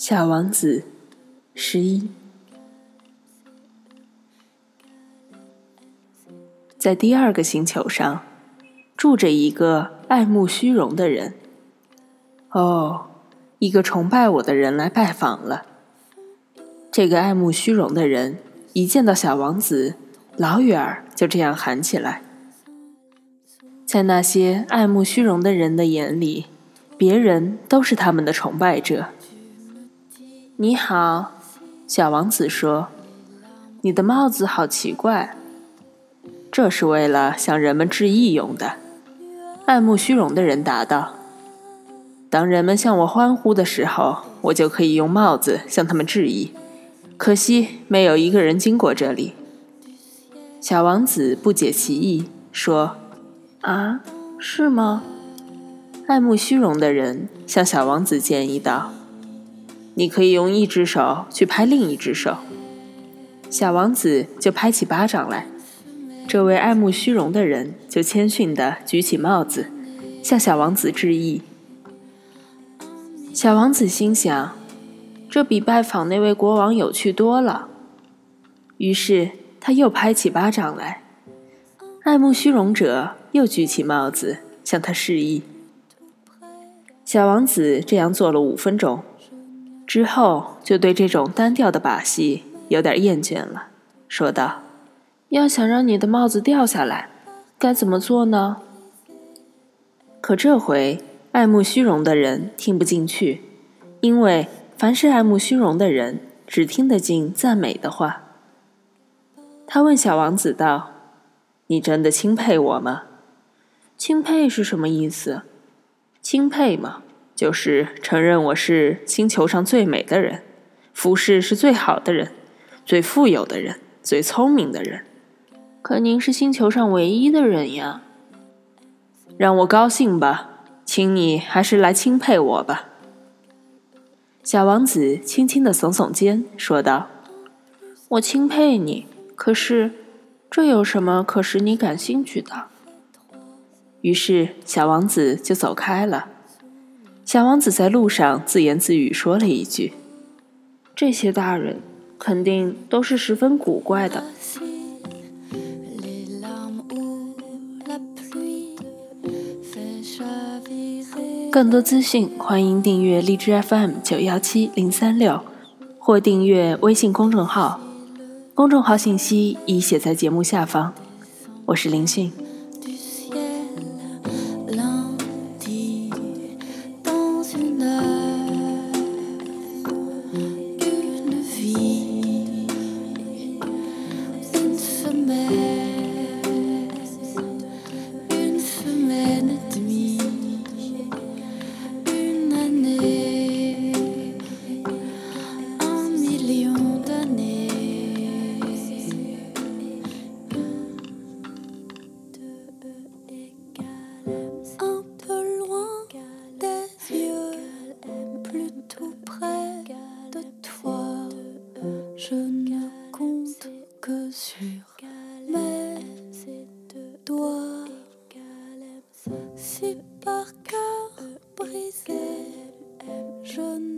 小王子，十一，在第二个星球上，住着一个爱慕虚荣的人。哦，一个崇拜我的人来拜访了。这个爱慕虚荣的人一见到小王子，老远儿就这样喊起来。在那些爱慕虚荣的人的眼里，别人都是他们的崇拜者。你好，小王子说：“你的帽子好奇怪。”这是为了向人们致意用的。爱慕虚荣的人答道：“当人们向我欢呼的时候，我就可以用帽子向他们致意。可惜没有一个人经过这里。”小王子不解其意，说：“啊，是吗？”爱慕虚荣的人向小王子建议道。你可以用一只手去拍另一只手，小王子就拍起巴掌来。这位爱慕虚荣的人就谦逊地举起帽子，向小王子致意。小王子心想，这比拜访那位国王有趣多了。于是他又拍起巴掌来，爱慕虚荣者又举起帽子向他示意。小王子这样做了五分钟。之后就对这种单调的把戏有点厌倦了，说道：“要想让你的帽子掉下来，该怎么做呢？”可这回爱慕虚荣的人听不进去，因为凡是爱慕虚荣的人只听得进赞美的话。他问小王子道：“你真的钦佩我吗？钦佩是什么意思？钦佩吗？”就是承认我是星球上最美的人，服饰是最好的人，最富有的人，最聪明的人。可您是星球上唯一的人呀！让我高兴吧，请你还是来钦佩我吧。小王子轻轻地耸耸肩，说道：“我钦佩你，可是这有什么可使你感兴趣的？”于是小王子就走开了。小王子在路上自言自语说了一句：“这些大人肯定都是十分古怪的。”更多资讯，欢迎订阅荔枝 FM 九幺七零三六，或订阅微信公众号。公众号信息已写在节目下方。我是林讯。memory. 纯。